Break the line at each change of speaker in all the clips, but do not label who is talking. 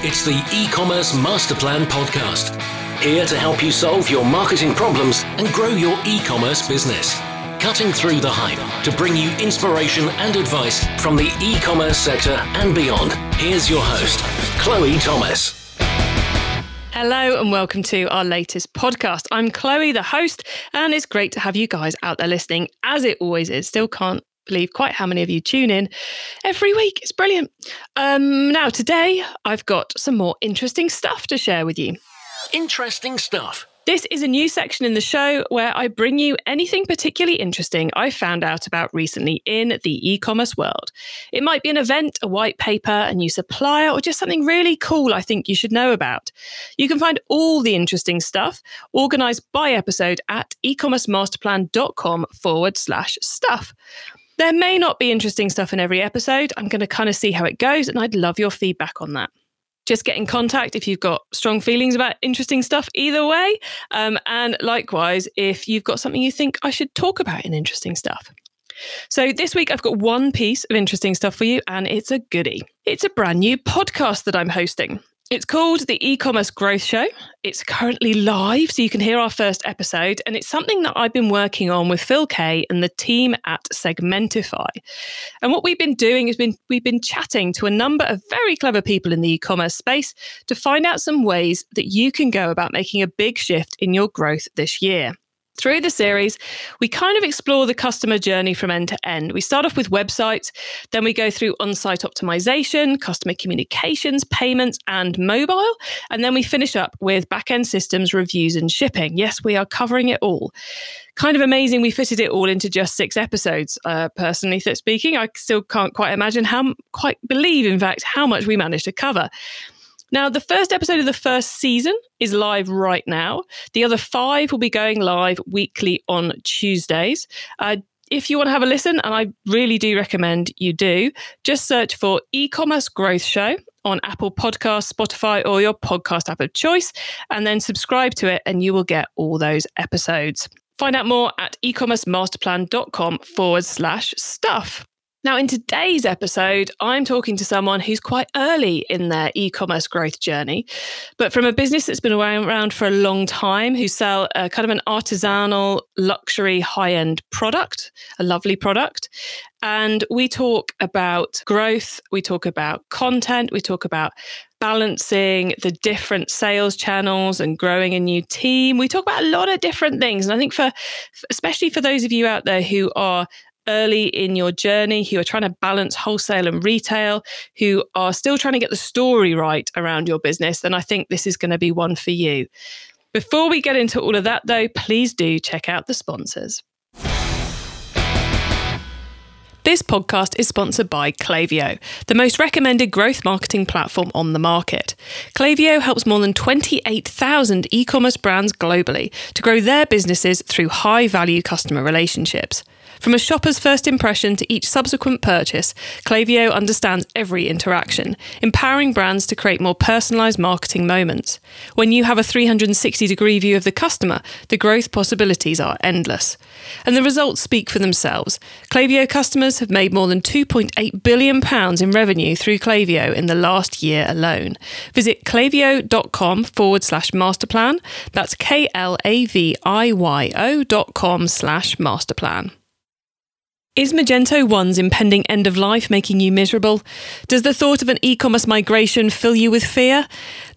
It's the e-commerce master plan podcast. Here to help you solve your marketing problems and grow your e-commerce business. Cutting through the hype to bring you inspiration and advice from the e-commerce sector and beyond. Here's your host, Chloe Thomas.
Hello and welcome to our latest podcast. I'm Chloe, the host, and it's great to have you guys out there listening, as it always is. Still can't believe quite how many of you tune in every week. It's brilliant. Um, now, today, I've got some more interesting stuff to share with you.
Interesting stuff.
This is a new section in the show where I bring you anything particularly interesting I found out about recently in the e commerce world. It might be an event, a white paper, a new supplier, or just something really cool I think you should know about. You can find all the interesting stuff organized by episode at ecommercemasterplan.com forward slash stuff. There may not be interesting stuff in every episode. I'm going to kind of see how it goes, and I'd love your feedback on that just get in contact if you've got strong feelings about interesting stuff either way. Um, and likewise, if you've got something you think I should talk about in interesting stuff. So, this week I've got one piece of interesting stuff for you, and it's a goodie. It's a brand new podcast that I'm hosting. It's called the e-commerce growth show. It's currently live, so you can hear our first episode, and it's something that I've been working on with Phil Kay and the team at Segmentify. And what we've been doing is been we've been chatting to a number of very clever people in the e-commerce space to find out some ways that you can go about making a big shift in your growth this year. Through the series, we kind of explore the customer journey from end to end. We start off with websites, then we go through on site optimization, customer communications, payments, and mobile. And then we finish up with back end systems, reviews, and shipping. Yes, we are covering it all. Kind of amazing we fitted it all into just six episodes, uh, personally speaking. I still can't quite imagine how, quite believe, in fact, how much we managed to cover. Now, the first episode of the first season is live right now. The other five will be going live weekly on Tuesdays. Uh, if you want to have a listen, and I really do recommend you do, just search for e commerce growth show on Apple Podcasts, Spotify, or your podcast app of choice, and then subscribe to it, and you will get all those episodes. Find out more at ecommercemasterplan.com forward slash stuff. Now, in today's episode, I'm talking to someone who's quite early in their e commerce growth journey, but from a business that's been around for a long time, who sell a kind of an artisanal, luxury, high end product, a lovely product. And we talk about growth, we talk about content, we talk about balancing the different sales channels and growing a new team. We talk about a lot of different things. And I think for, especially for those of you out there who are early in your journey, who are trying to balance wholesale and retail, who are still trying to get the story right around your business, then I think this is going to be one for you. Before we get into all of that, though, please do check out the sponsors. This podcast is sponsored by Klaviyo, the most recommended growth marketing platform on the market. Klaviyo helps more than 28,000 e commerce brands globally to grow their businesses through high value customer relationships. From a shopper's first impression to each subsequent purchase, Klaviyo understands every interaction, empowering brands to create more personalized marketing moments. When you have a 360 degree view of the customer, the growth possibilities are endless. And the results speak for themselves. Klaviyo customers have made more than £2.8 billion in revenue through Klaviyo in the last year alone. Visit klaviyo.com forward slash masterplan. That's K L A V I Y O dot com slash masterplan. Is Magento 1's impending end of life making you miserable? Does the thought of an e commerce migration fill you with fear?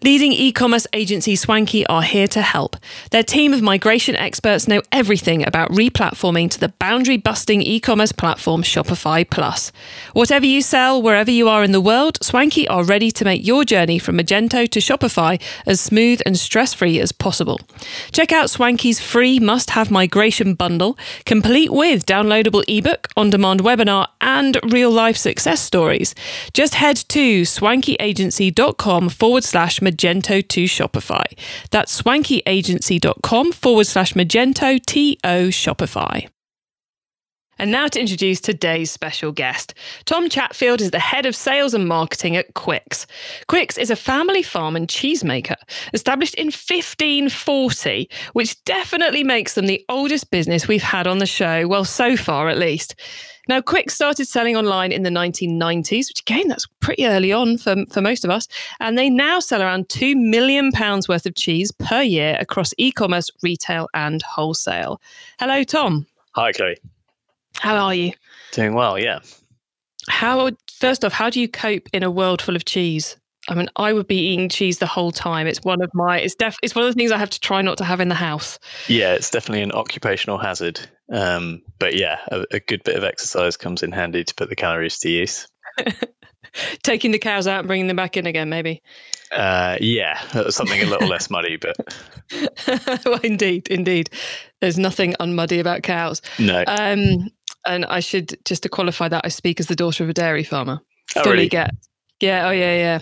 Leading e commerce agency Swanky are here to help. Their team of migration experts know everything about replatforming to the boundary busting e commerce platform Shopify Plus. Whatever you sell, wherever you are in the world, Swanky are ready to make your journey from Magento to Shopify as smooth and stress free as possible. Check out Swanky's free must have migration bundle, complete with downloadable ebook on demand webinar, and real life success stories. Just head to swankyagency.com forward slash Magento to Shopify. That's swankyagency.com forward slash Magento to Shopify. And now to introduce today's special guest. Tom Chatfield is the head of sales and marketing at Quicke's. Quicke's is a family farm and cheesemaker established in 1540, which definitely makes them the oldest business we've had on the show, well, so far at least. Now, Quicke's started selling online in the 1990s, which again, that's pretty early on for, for most of us. And they now sell around £2 million worth of cheese per year across e commerce, retail, and wholesale. Hello, Tom.
Hi, Chloe.
How are you?
Doing well, yeah.
How, first off, how do you cope in a world full of cheese? I mean, I would be eating cheese the whole time. It's one of my, it's def, it's one of the things I have to try not to have in the house.
Yeah, it's definitely an occupational hazard. Um, but yeah, a, a, good bit of exercise comes in handy to put the calories to use.
Taking the cows out and bringing them back in again, maybe.
Uh, yeah, something a little less muddy, but.
well, indeed, indeed. There's nothing unmuddy about cows.
No.
Um, and I should just to qualify that, I speak as the daughter of a dairy farmer.
Oh,
Fully
really?
get yeah. Oh, yeah, yeah.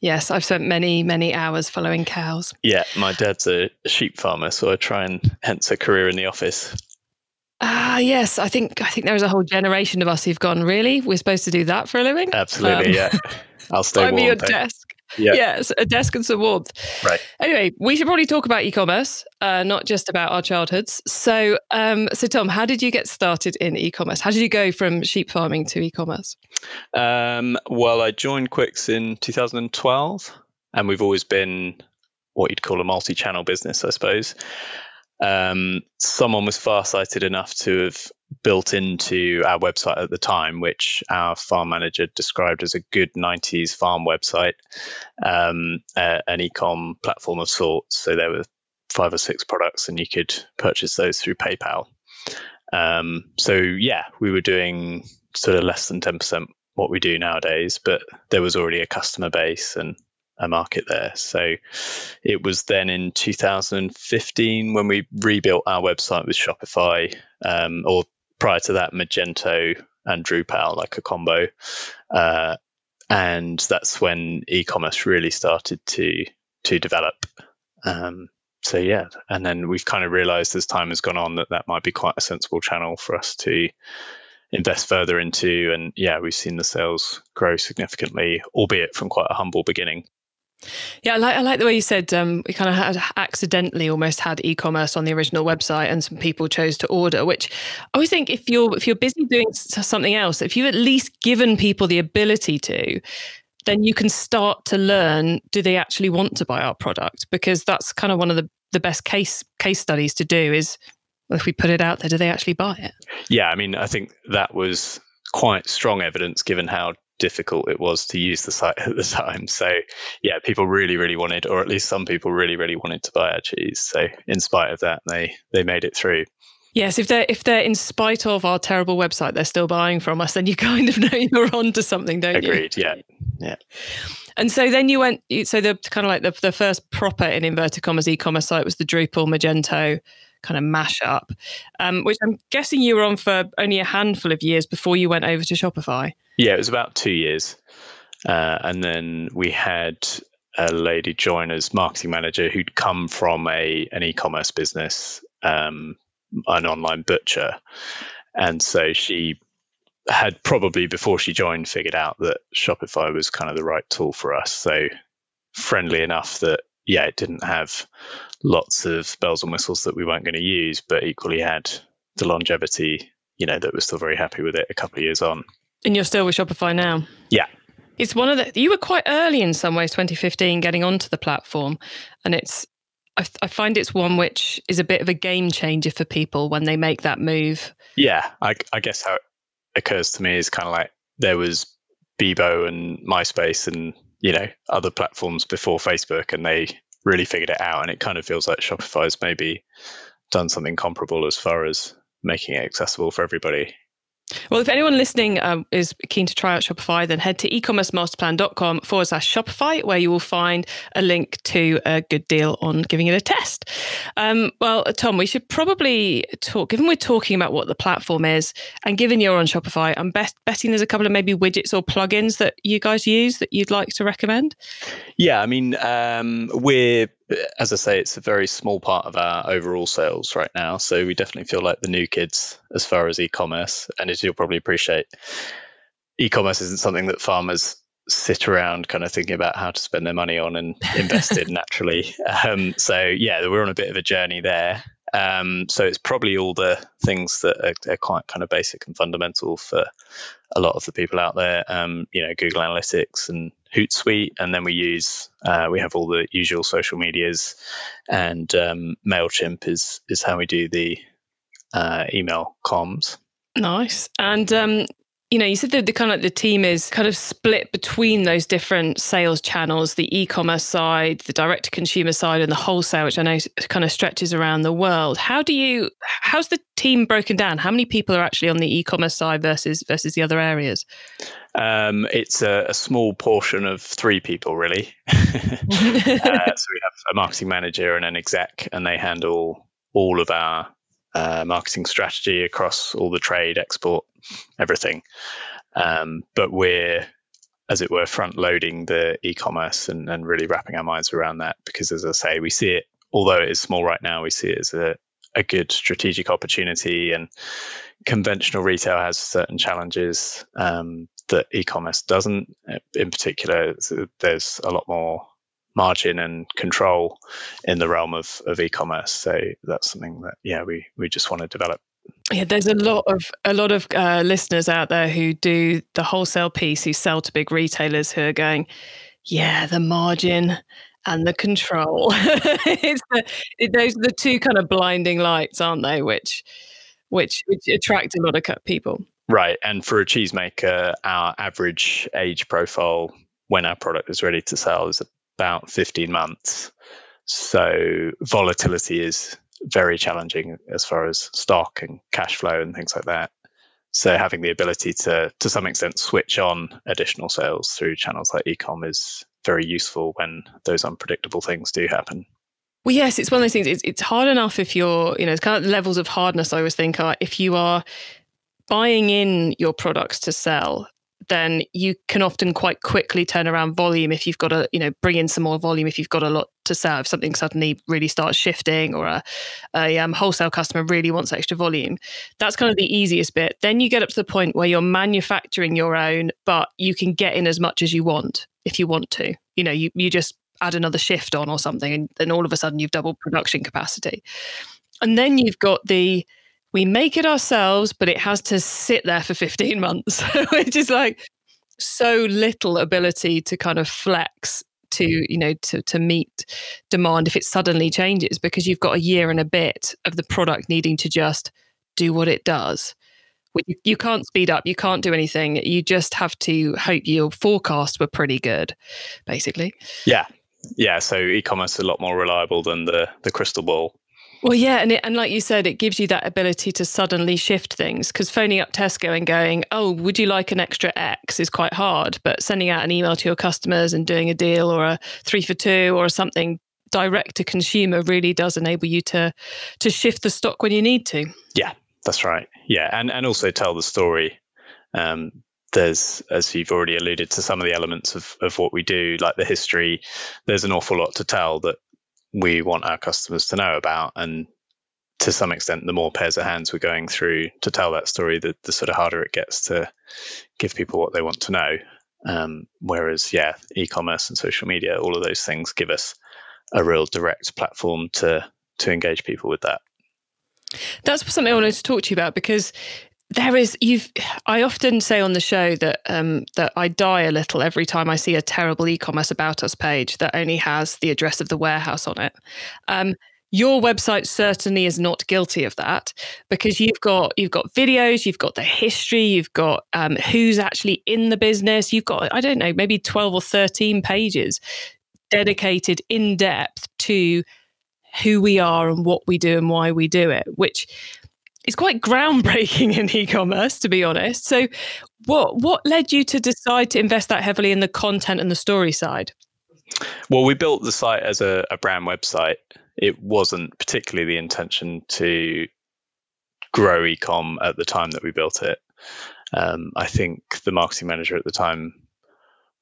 Yes, I've spent many, many hours following cows.
Yeah, my dad's a sheep farmer, so I try and hence a career in the office.
Ah, yes. I think I think there is a whole generation of us who've gone. Really, we're supposed to do that for a living.
Absolutely, um, yeah. I'll stay
Find me your desk.
Yeah.
Yes, a desk and some warmth.
Right.
Anyway, we should probably talk about e-commerce, uh, not just about our childhoods. So, um, so Tom, how did you get started in e-commerce? How did you go from sheep farming to e-commerce?
Um, well, I joined Quicke's in 2012, and we've always been what you'd call a multi-channel business, I suppose. Um, someone was farsighted enough to have built into our website at the time, which our farm manager described as a good 90s farm website, um, uh, an ecom platform of sorts. So there were five or six products, and you could purchase those through PayPal. Um, so yeah, we were doing sort of less than 10% what we do nowadays, but there was already a customer base and a market there. So it was then in 2015 when we rebuilt our website with Shopify, um, or prior to that, Magento and Drupal, like a combo. Uh, and that's when e-commerce really started to to develop. Um, so yeah, and then we've kind of realised as time has gone on that that might be quite a sensible channel for us to invest further into. And yeah, we've seen the sales grow significantly, albeit from quite a humble beginning.
Yeah, I like I like the way you said um, we kind of had accidentally almost had e-commerce on the original website, and some people chose to order. Which I always think if you're if you're busy doing something else, if you've at least given people the ability to, then you can start to learn: do they actually want to buy our product? Because that's kind of one of the the best case case studies to do is if we put it out there, do they actually buy it?
Yeah, I mean, I think that was quite strong evidence given how difficult it was to use the site at the time. So yeah, people really, really wanted, or at least some people really, really wanted to buy our cheese. So in spite of that, they they made it through.
Yes, if they're if they're in spite of our terrible website, they're still buying from us, then you kind of know you're onto something, don't
Agreed,
you?
Agreed. Yeah. Yeah.
And so then you went. So the kind of like the, the first proper in inverted commas e-commerce site was the Drupal Magento kind of mashup, um, which I'm guessing you were on for only a handful of years before you went over to Shopify.
Yeah, it was about two years, uh, and then we had a lady join as marketing manager who'd come from a an e-commerce business, um, an online butcher, and so she had probably before she joined figured out that Shopify was kind of the right tool for us. So friendly enough that yeah, it didn't have lots of bells and whistles that we weren't going to use, but equally had the longevity, you know, that we're still very happy with it a couple of years on.
And you're still with Shopify now?
Yeah.
It's one of the, you were quite early in some ways, 2015, getting onto the platform. And it's, I, I find it's one which is a bit of a game changer for people when they make that move.
Yeah. I, I guess how it occurs to me is kind of like there was Bebo and MySpace and, you know, other platforms before Facebook and they really figured it out. And it kind of feels like Shopify's maybe done something comparable as far as making it accessible for everybody.
Well, if anyone listening um, is keen to try out Shopify, then head to ecommercemasterplan.com forward slash Shopify, where you will find a link to a good deal on giving it a test. Um, well, Tom, we should probably talk, given we're talking about what the platform is, and given you're on Shopify, I'm bet- betting there's a couple of maybe widgets or plugins that you guys use that you'd like to recommend.
Yeah, I mean, um, we're as I say, it's a very small part of our overall sales right now. So we definitely feel like the new kids as far as e-commerce. And as you'll probably appreciate, e-commerce isn't something that farmers sit around kind of thinking about how to spend their money on and invest in naturally. Um, so yeah, we're on a bit of a journey there. Um, so it's probably all the things that are, are, quite kind of basic and fundamental for a lot of the people out there. Um, you know, Google Analytics and Hootsuite, and then we use uh, we have all the usual social medias, and um, Mailchimp is is how we do the uh, email comms.
Nice. And um, you know, you said that the kind of the team is kind of split between those different sales channels, the e-commerce side, the direct to consumer side and the wholesale, which I know kind of stretches around the world. How do you how's the team broken down? How many people are actually on the e-commerce side versus versus the other areas?
Um, it's a, a, small portion of three people, really. uh, so we have a marketing manager and an exec, and they handle all of our uh, marketing strategy across all the trade, export, everything. Um, but we're, as it were, front loading the e commerce and, and really wrapping our minds around that because, as I say, we see it, although it is small right now, we see it as a, a good strategic opportunity. And conventional retail has certain challenges um, that e commerce doesn't. In particular, there's a lot more margin and control in the realm of, of e-commerce. So that's something that yeah we we just want to develop.
Yeah, there's a lot of a lot of uh, listeners out there who do the wholesale piece, who sell to big retailers, who are going, yeah, the margin and the control. it's the, it, those are the two kind of blinding lights, aren't they? Which which which attract a lot of people.
Right, and for a cheesemaker, our average age profile when our product is ready to sell is about 15 months. So volatility is very challenging as far as stock and cash flow and things like that. So having the ability to, to some extent, switch on additional sales through channels like ecom is very useful when those unpredictable things do happen.
Well, yes, it's one of those things. It's, it's hard enough if you're, you know, it's kind of levels of hardness. I always think are if you are buying in your products to sell then you can often quite quickly turn around volume if you've got to, you know, bring in some more volume if you've got a lot to sell. If something suddenly really starts shifting or a, a um, wholesale customer really wants extra volume, that's kind of the easiest bit. Then you get up to the point where you're manufacturing your own, but you can get in as much as you want if you want to. You know, you, you just add another shift on or something, and then all of a sudden you've doubled production capacity. And then you've got the we make it ourselves, but it has to sit there for 15 months, which is like so little ability to kind of flex to you know to to meet demand if it suddenly changes because you've got a year and a bit of the product needing to just do what it does. You can't speed up you can't do anything you just have to hope your forecasts were pretty good basically.
Yeah. Yeah so e-commerce is a lot more reliable than the the crystal ball
well, yeah, and it, and like you said, it gives you that ability to suddenly shift things. Because phoning up Tesco and going, "Oh, would you like an extra X?" is quite hard, but sending out an email to your customers and doing a deal or a three for two or something direct to consumer really does enable you to to shift the stock when you need to.
Yeah, that's right. Yeah, and and also tell the story. Um, there's, as you've already alluded to, some of the elements of, of what we do, like the history. There's an awful lot to tell that we want our customers to know about. And to some extent, the more pairs of hands we're going through to tell that story, the, the sort of harder it gets to give people what they want to know. Um, whereas, yeah, e-commerce and social media, all of those things give us a real direct platform to to engage people with that.
That's something I wanted to talk to you about because there is you've i often say on the show that um, that i die a little every time i see a terrible e-commerce about us page that only has the address of the warehouse on it. Um, your website certainly is not guilty of that because you've got you've got videos you've got the history you've got um, who's actually in the business. You've got i don't know maybe 12 or 13 pages dedicated in depth to who we are and what we do and why we do it which it's quite groundbreaking in e-commerce to be honest. So what what led you to decide to invest that heavily in the content and the story side?
Well we built the site as a, a brand website. It wasn't particularly the intention to grow ecom at the time that we built it. Um, i think the marketing manager at the time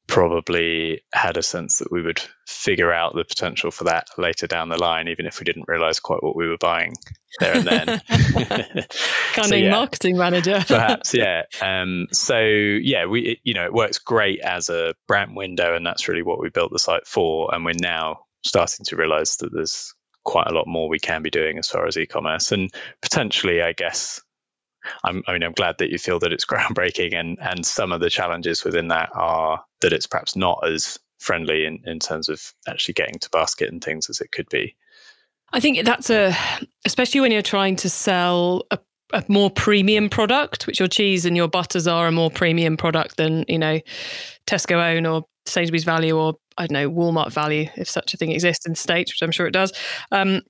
probably had a sense that we would figure out the potential for that later down the line, even if we didn't realize quite what we were buying there and then.
Cunning so, yeah, marketing manager.
perhaps, yeah. Um, so yeah, we it, you know it works great as a brand window, and that's really what we built the site for. And we're now starting to realize that there's quite a lot more we can be doing as far as e-commerce, and potentially, I guess, I'm, I mean, I'm glad that you feel that it's groundbreaking, and and some of the challenges within that are that it's perhaps not as friendly in, in terms of actually getting to basket and things as it could be.
I think that's a, especially when you're trying to sell a, a more premium product, which your cheese and your butters are a more premium product than you know Tesco own or Sainsbury's value or I don't know Walmart value, if such a thing exists in states, which I'm sure it does. Um,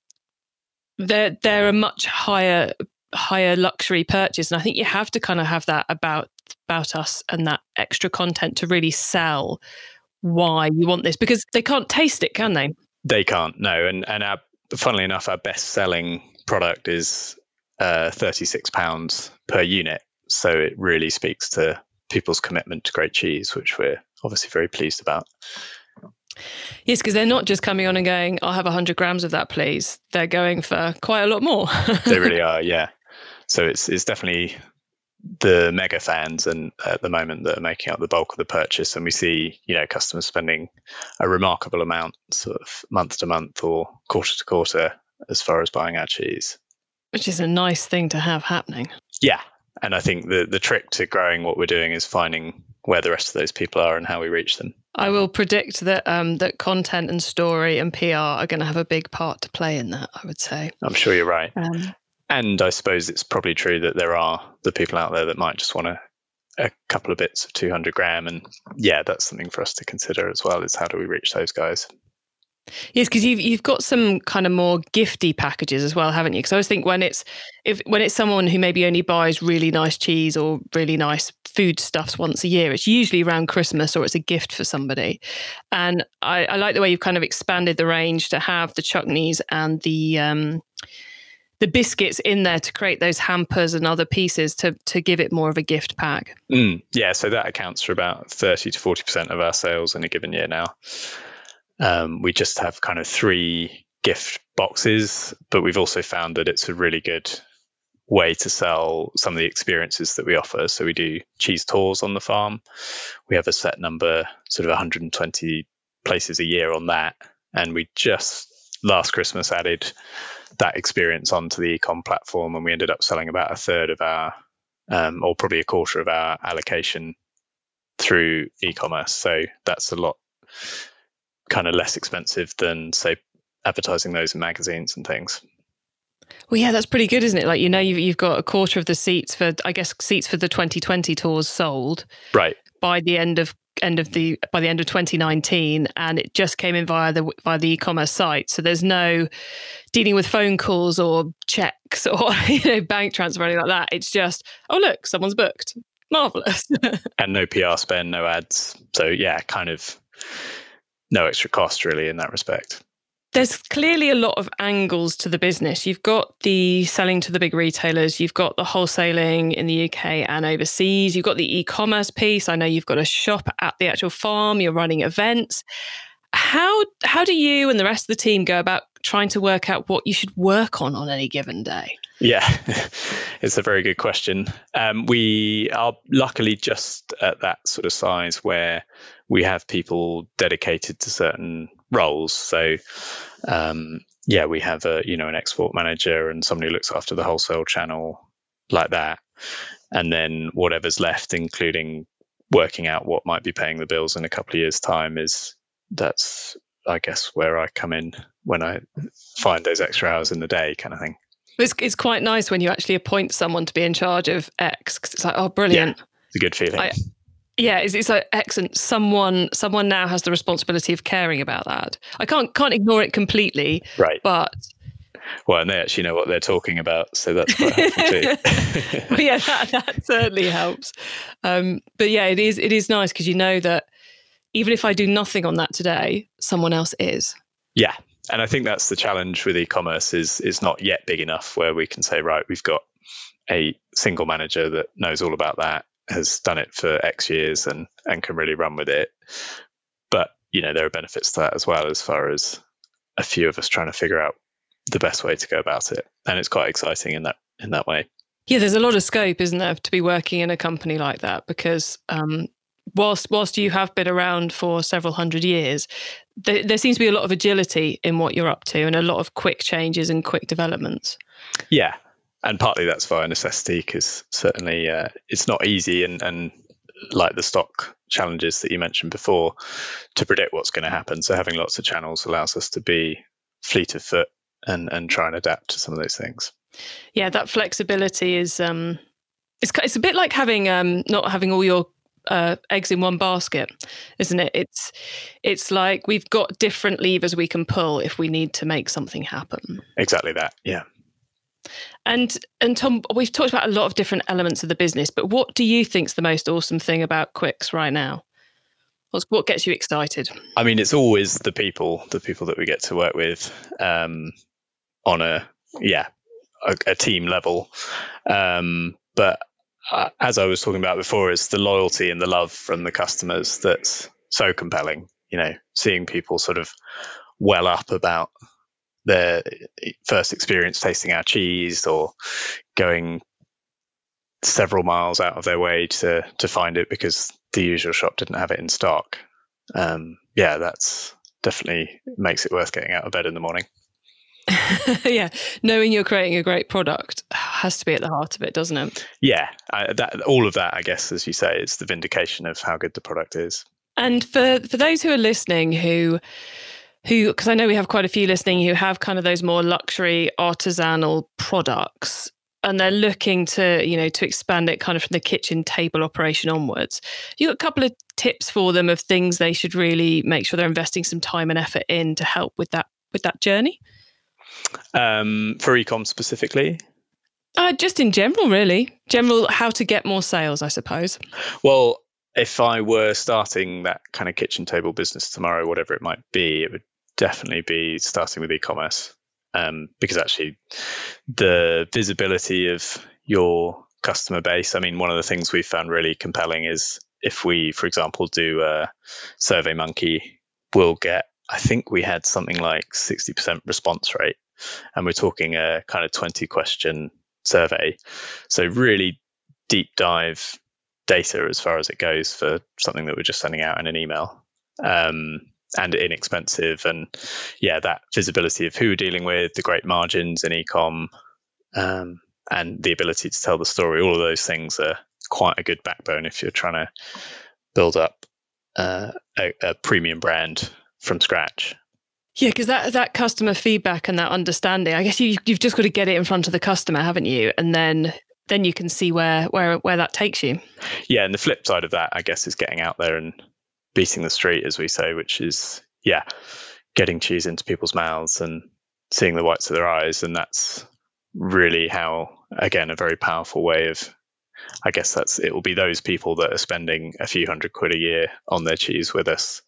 they're they're a much higher higher luxury purchase and i think you have to kind of have that about about us and that extra content to really sell why you want this because they can't taste it can they
they can't no and and our funnily enough our best selling product is uh, 36 pounds per unit so it really speaks to people's commitment to great cheese which we're obviously very pleased about
Yes, because they're not just coming on and going, I'll have 100 grams of that, please. They're going for quite a lot more.
they really are, yeah. So it's it's definitely the mega fans and at the moment that are making up the bulk of the purchase. And we see you know customers spending a remarkable amount sort of month to month or quarter to quarter as far as buying our cheese.
Which is a nice thing to have happening.
Yeah. And i think the the trick to growing what we're doing is finding where the rest of those people are and how we reach them.
I will predict that um, that content and story and pr are going to have a big part to play in that i would say.
I'm sure you're right. Um, and I suppose it's probably true that there are the people out there that might just want a, couple of bits of 200 gram. And yeah, that's something for us to consider as well is how do we reach those guys?
Yes, because you've you've got some kind of more gifty packages as well, haven't you? Because I always think when it's if when it's someone who maybe only buys really nice cheese or really nice food stuffs once a year, it's usually around Christmas or it's a gift for somebody. And I, I like the way you've kind of expanded the range to have the chutneys and the um, the biscuits in there to create those hampers and other pieces to to give it more of a gift pack.
Mm, yeah, so that accounts for about thirty to forty percent of our sales in a given year now. Um, we just have kind of three gift boxes, but we've also found that it's a really good way to sell some of the experiences that we offer. So we do cheese tours on the farm. We have a set number, sort of 120 places a year on that, and we just last Christmas added that experience onto the ecom platform, and we ended up selling about a third of our, um, or probably a quarter of our allocation through e-commerce. So that's a lot kind of less expensive than say advertising those in magazines and things.
Well, yeah, that's pretty good, isn't it? Like you know, you've, you've got a quarter of the seats for, I guess, seats for the 2020 tours sold,
right?
By the end of end of the by the end of 2019 and it just came in via the via the e-commerce site. So there's no dealing with phone calls or checks or you know bank transfer or anything like that. It's just oh look someone's booked. Marvelous
and no pr spend no ads. So yeah kind of no extra cost really in that respect
there's clearly a lot of angles to the business. You've got the selling to the big retailers, you've got the wholesaling in the UK and overseas, you've got the e commerce piece. I know you've got a shop at the actual farm, you're running events. How, how do you and the rest of the team go about trying to work out what you should work on on any given day?
Yeah, it's a very good question. Um, we are luckily just at that sort of size where we have people dedicated to certain roles. So, um, yeah, we have a you know an export manager and somebody who looks after the wholesale channel like that, and then whatever's left, including working out what might be paying the bills in a couple of years' time, is that's I guess where I come in when I find those extra hours in the day, kind of thing.
It's, it's quite nice when you actually appoint someone to be in charge of X because it's like, oh, brilliant.
Yeah, it's a good feeling. I,
yeah, it's, it's like excellent. Someone someone now has the responsibility of caring about that. I can't can't ignore it completely.
Right.
But
well, and they actually know what they're talking about, so that's quite helpful too.
well, yeah, that, that certainly helps. Um, but yeah, it is it is nice because you know that even if I do nothing on that today, someone else is.
Yeah, and I think that's the challenge with e-commerce is is not yet big enough where we can say right, we've got a single manager that knows all about that has done it for X years and and can really run with it. But you know, there are benefits to that as well, as far as a few of us trying to figure out the best way to go about it, and it's quite exciting in that in that way.
Yeah, there's a lot of scope, isn't there, to be working in a company like that because um, whilst whilst you have been around for several hundred years, there, there, seems to be a lot of agility in what you're up to and a lot of quick changes and quick developments.
Yeah, and partly that's via necessity because certainly uh, it's not easy and, and like the stock challenges that you mentioned before to predict what's going to happen. So having lots of channels allows us to be fleet of foot and and try and adapt to some of those things.
Yeah, that flexibility is um, it's it's a bit like having um, not having all your uh, eggs in one basket, isn't it? It's it's like we've got different levers we can pull if we need to make something happen.
Exactly that. Yeah.
And and Tom, we've talked about a lot of different elements of the business, but what do you think's the most awesome thing about Quicke's right now? What's, what gets you excited?
I mean, it's always the people, the people that we get to work with um, on a yeah a, a team level. Um, but uh, as I was talking about before, it's the loyalty and the love from the customers that's so compelling. You know, seeing people sort of well up about their first experience tasting our cheese or going several miles out of their way to to find it because the usual shop didn't have it in stock. Um, yeah, that's definitely makes it worth getting out of bed in the morning.
yeah, knowing you're creating a great product has to be at the heart of it, doesn't it?
Yeah, I, that all of that, I guess, as you say, is the vindication of how good the product is.
And for for those who are listening, who who because I know we have quite a few listening who have kind of those more luxury artisanal products and they're looking to you know to expand it kind of from the kitchen table operation onwards you got a couple of tips for them of things they should really make sure they're investing some time and effort in to help with that with that journey
um, for ecom specifically?
Uh, just in general, really. General how to get more sales, I suppose.
Well, if I were starting that kind of kitchen table business tomorrow, whatever it might be, it would definitely be starting with e-commerce. Um, because actually, the visibility of your customer base. I mean, one of the things we found really compelling is if we, for example, do a Survey Monkey, we'll get. I think we had something like 60% response rate and we're talking a kind of 20 question survey. So, really deep dive data as far as it goes for something that we're just sending out in an email. Um, and inexpensive, and yeah, that visibility of who we're dealing with, the great margins in ecom, um, and the ability to tell the story. All of those things are quite a good backbone if you're trying to build up uh, a, a premium brand from scratch.
Yeah, because that that customer feedback and that understanding, I guess you you've just got to get it in front of the customer, haven't you? And then then you can see where where where that takes you.
Yeah, and the flip side of that, I guess, is getting out there and beating the street, as we say, which is yeah, getting cheese into people's mouths and seeing the whites of their eyes, and that's really how, again, a very powerful way of. I guess that's it will be those people that are spending a few hundred quid a year on their cheese with us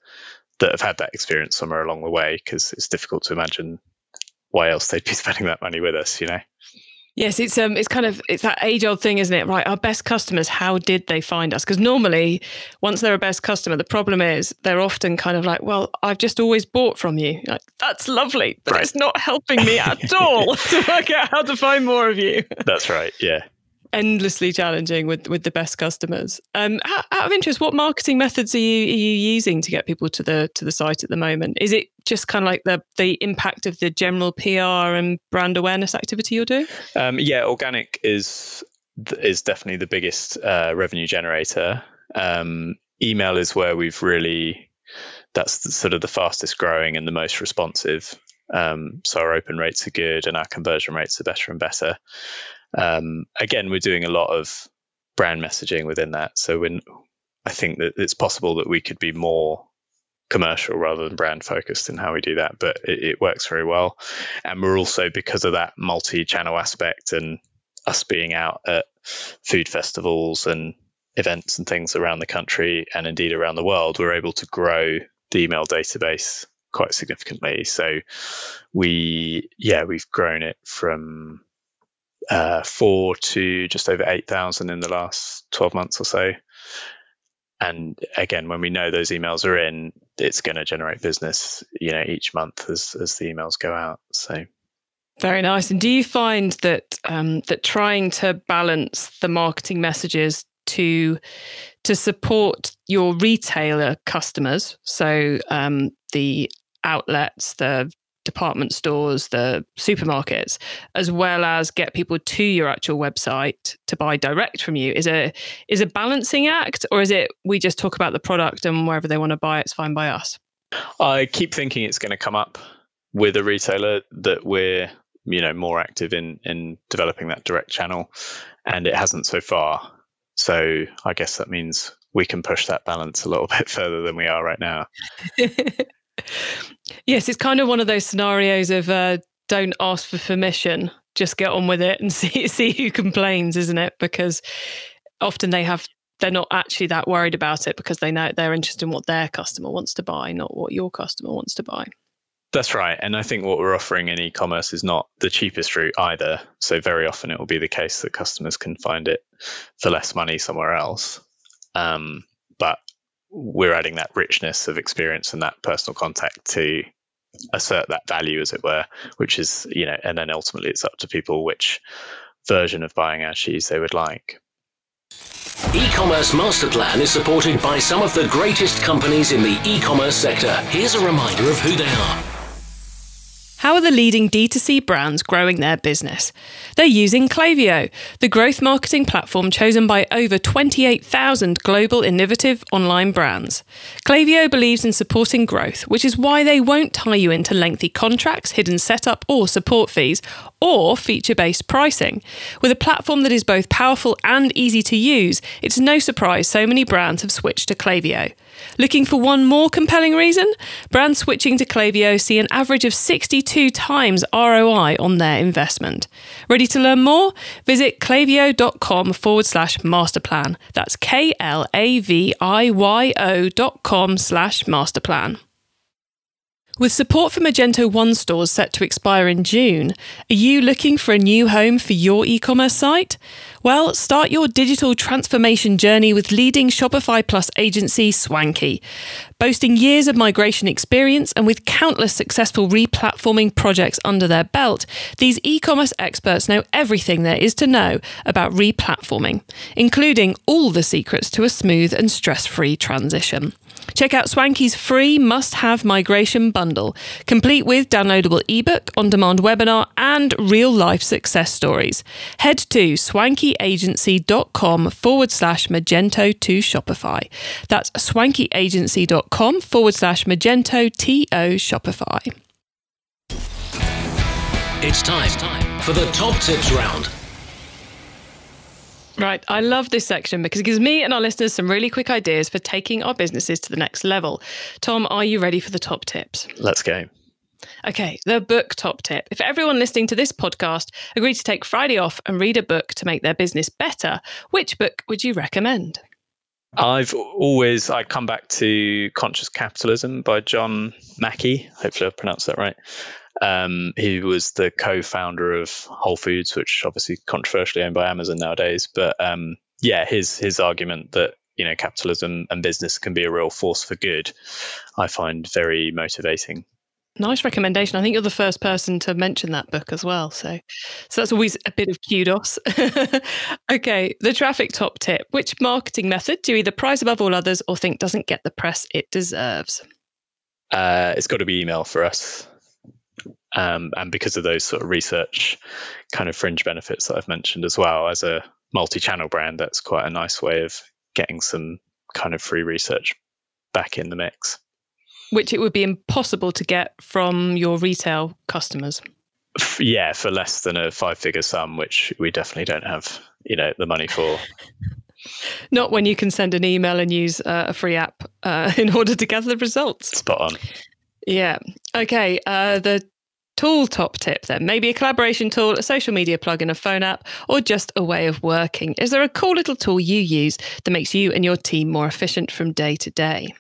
that have had that experience somewhere along the way because it's difficult to imagine why else they'd be spending that money with us, you know?
Yes, it's um, it's kind of it's that age old thing, isn't it? Right, our best customers. How did they find us? Because normally, once they're a best customer, the problem is they're often kind of like, "Well, I've just always bought from you." Like, That's lovely, but right. it's not helping me at all to work out how to find more of you.
That's right. Yeah,
endlessly challenging with with the best customers. Um, out, of interest, what marketing methods are you are you using to get people to the to the site at the moment? Is it just kind of like the the impact of the general PR and brand awareness activity you're doing?
Um, yeah, organic is is definitely the biggest uh, revenue generator. Um, email is where we've really that's the, sort of the fastest growing and the most responsive. Um, so our open rates are good and our conversion rates are better and better. Um, again, we're doing a lot of brand messaging within that. So when I think that it's possible that we could be more commercial rather than brand focused in how we do that, but it, it works very well. And we're also because of that multi-channel aspect and us being out at food festivals and events and things around the country and indeed around the world, we're able to grow the email database quite significantly. So we, yeah, we've grown it from uh, four to just over 8,000 in the last 12 months or so. and again, when we know those emails are in, it's going to generate business, you know, each month as as the emails go out. So
very nice. And do you find that um, that trying to balance the marketing messages to to support your retailer customers, so um, the outlets, the department stores, the supermarkets, as well as get people to your actual website to buy direct from you is a is a balancing act, or is it we just talk about the product and wherever they want to buy it's fine by us?
I keep thinking it's going to come up with a retailer that we're you know more active in in developing that direct channel, and it hasn't so far. So I guess that means we can push that balance a little bit further than we are right now.
yes, it's kind of one of those scenarios of uh, don't ask for permission, just get on with it and see see who complains, isn't it? Because often they have they're not actually that worried about it because they know they're interested in what their customer wants to buy, not what your customer wants to buy.
That's right. And I think what we're offering in e commerce is not the cheapest route either. So, very often it will be the case that customers can find it for less money somewhere else. Um, we're adding that richness of experience and that personal contact to assert that value, as it were, which is, you know, and then ultimately it's up to people which version of buying our cheese they would like.
E-commerce Master Plan is supported by some of the greatest companies in the e-commerce sector. Here's a reminder of who they are.
How are the leading D2C brands growing their business? They're using Klaviyo, the growth marketing platform chosen by over 28,000 global innovative online brands. Klaviyo believes in supporting growth, which is why they won't tie you into lengthy contracts, hidden setup or support fees, or feature based pricing. With a platform that is both powerful and easy to use, it's no surprise so many brands have switched to Klaviyo. Looking for one more compelling reason? Brands switching to Klaviyo see an average of 62 times ROI on their investment. Ready to learn more? Visit klaviyo.com forward slash masterplan. That's K L A V I Y O dot com slash masterplan. With support for Magento 1 stores set to expire in June, are you looking for a new home for your e commerce site? Well, start your digital transformation journey with leading Shopify Plus agency Swanky. Boasting years of migration experience and with countless successful replatforming projects under their belt, these e commerce experts know everything there is to know about replatforming, including all the secrets to a smooth and stress free transition. Check out Swanky's free must have migration bundle, complete with downloadable ebook, on demand webinar, and real life success stories. Head to swankyagency.com forward slash Magento to Shopify. That's swankyagency.com forward slash Magento to Shopify.
It's time for the top tips round.
Right. I love this section because it gives me and our listeners some really quick ideas for taking our businesses to the next level. Tom, are you ready for the top tips?
Let's go.
Okay, the book top tip. If everyone listening to this podcast agreed to take Friday off and read a book to make their business better, which book would you recommend?
I've always I come back to Conscious Capitalism by John Mackey. Hopefully I pronounced that right. Um, he was the co-founder of Whole Foods, which obviously controversially owned by Amazon nowadays. But um, yeah, his his argument that you know capitalism and business can be a real force for good, I find very motivating.
Nice recommendation. I think you're the first person to mention that book as well. So, so that's always a bit of kudos. okay, the traffic top tip. Which marketing method do you either prize above all others or think doesn't get the press it deserves?
Uh, it's got to be email for us. Um, and because of those sort of research kind of fringe benefits that I've mentioned as well, as a multi channel brand, that's quite a nice way of getting some kind of free research back in the mix.
Which it would be impossible to get from your retail customers.
Yeah, for less than a five figure sum, which we definitely don't have, you know, the money for.
Not when you can send an email and use uh, a free app uh, in order to gather the results.
Spot on.
Yeah. Okay. Uh, the tool top tip then maybe a collaboration tool, a social media plugin, a phone app, or just a way of working. Is there a cool little tool you use that makes you and your team more efficient from day to day?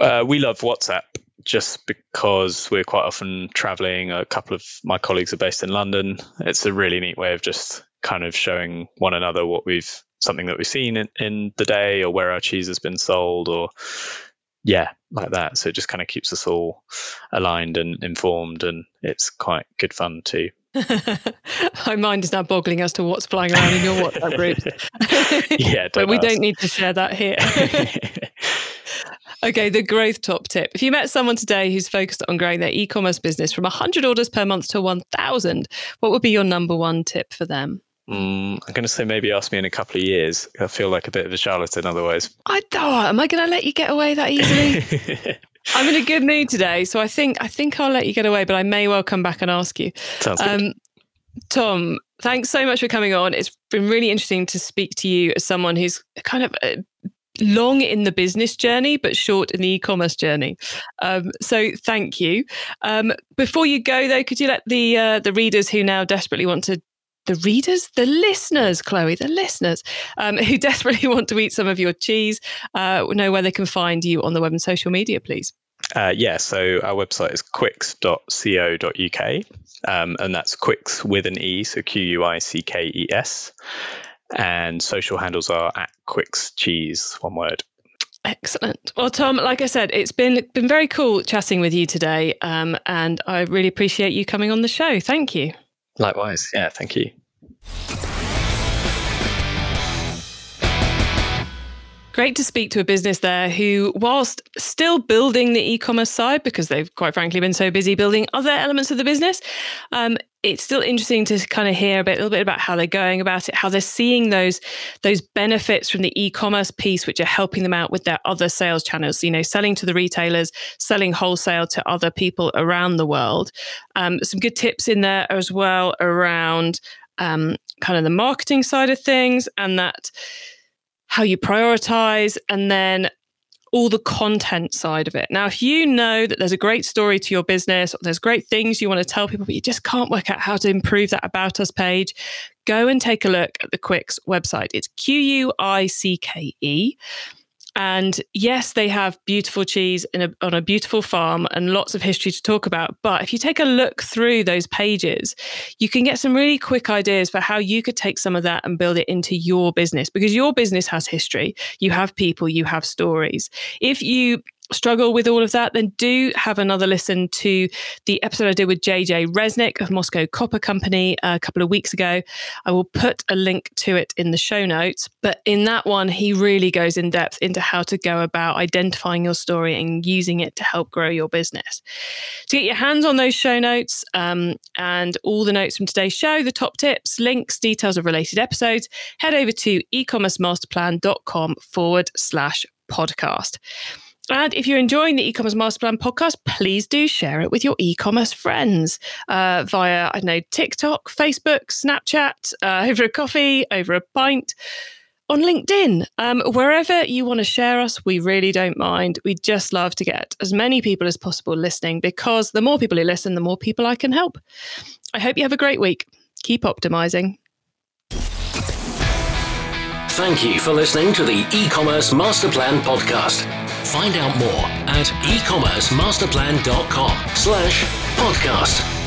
Uh, we love WhatsApp just because we're quite often traveling. A couple of my colleagues are based in London. It's a really neat way of just kind of showing one another what we've something that we've seen in, in the day or where our cheese has been sold or yeah, like that. So it just kind of keeps us all aligned and informed, and it's quite good fun too.
My mind is now boggling as to what's flying around in your WhatsApp groups.
yeah,
but we
ask.
don't need to share that here. Okay, the growth top tip. If you met someone today who's focused on growing their e commerce business from 100 orders per month to 1,000, what would be your number one tip for them?
Mm, I'm going to say maybe ask me in a couple of years. I feel like a bit of a charlatan otherwise.
I oh, am I going to let you get away that easily? I'm in a good mood today, so I think I think I'll let you get away, but I may well come back and ask you.
Sounds good. Um,
Tom, thanks so much for coming on. It's been really interesting to speak to you as someone who's kind of uh, long in the business journey, but short in the e-commerce journey. Um, so thank you. Um, before you go, though, could you let the uh, the readers who now desperately want to the readers, the listeners, Chloe, the listeners um, who desperately want to eat some of your cheese, uh, know where they can find you on the web and social media, please.
Uh, yeah, so our website is quickes.co.uk, um, and that's quicks with an E, so Q U I C K E S. And social handles are at Quickes Cheese, one word.
Excellent. Well, Tom, like I said, it's been been very cool chatting with you today, um, and I really appreciate you coming on the show. Thank you.
Likewise. Yeah, thank you.
Great to speak to a business there who, whilst still building the e commerce side, because they've quite frankly been so busy building other elements of the business, um, it's still interesting to kind of hear a, bit, a little bit about how they're going about it, how they're seeing those those benefits from the e-commerce piece, which are helping them out with their other sales channels. You know, selling to the retailers, selling wholesale to other people around the world. Um, some good tips in there as well around um, kind of the marketing side of things and that how you prioritize, and then all the content side of it. Now, if you know that there's a great story to your business, or there's great things you want to tell people, but you just can't work out how to improve that About Us page, go and take a look at the Quickes website. It's Q U I C K E. And yes, they have beautiful cheese a, on a beautiful farm and lots of history to talk about. But if you take a look through those pages, you can get some really quick ideas for how you could take some of that and build it into your business because your business has history. You have people, you have stories. If you struggle with all of that, then do have another listen to the episode I did with JJ Resnick of Moscow Copper Company a couple of weeks ago. I will put a link to it in the show notes. But in that one, he really goes in depth into how to go about identifying your story and using it to help grow your business. To get your hands on those show notes um, and all the notes from today's show, the top tips, links, details of related episodes, head over to ecommercemasterplan.com forward slash podcast. And if you're enjoying the e-commerce masterplan podcast, please do share it with your e-commerce friends uh, via, I know, TikTok, Facebook, Snapchat, uh, over a coffee, over a pint, on LinkedIn. Um, wherever you want to share us, we really don't mind. We just love to get as many people as possible listening because the more people who listen, the more people I can help. I hope you have a great week. Keep optimizing.
Thank you for listening to the e-commerce masterplan podcast. Find out more at ecommercemasterplan.com slash podcast.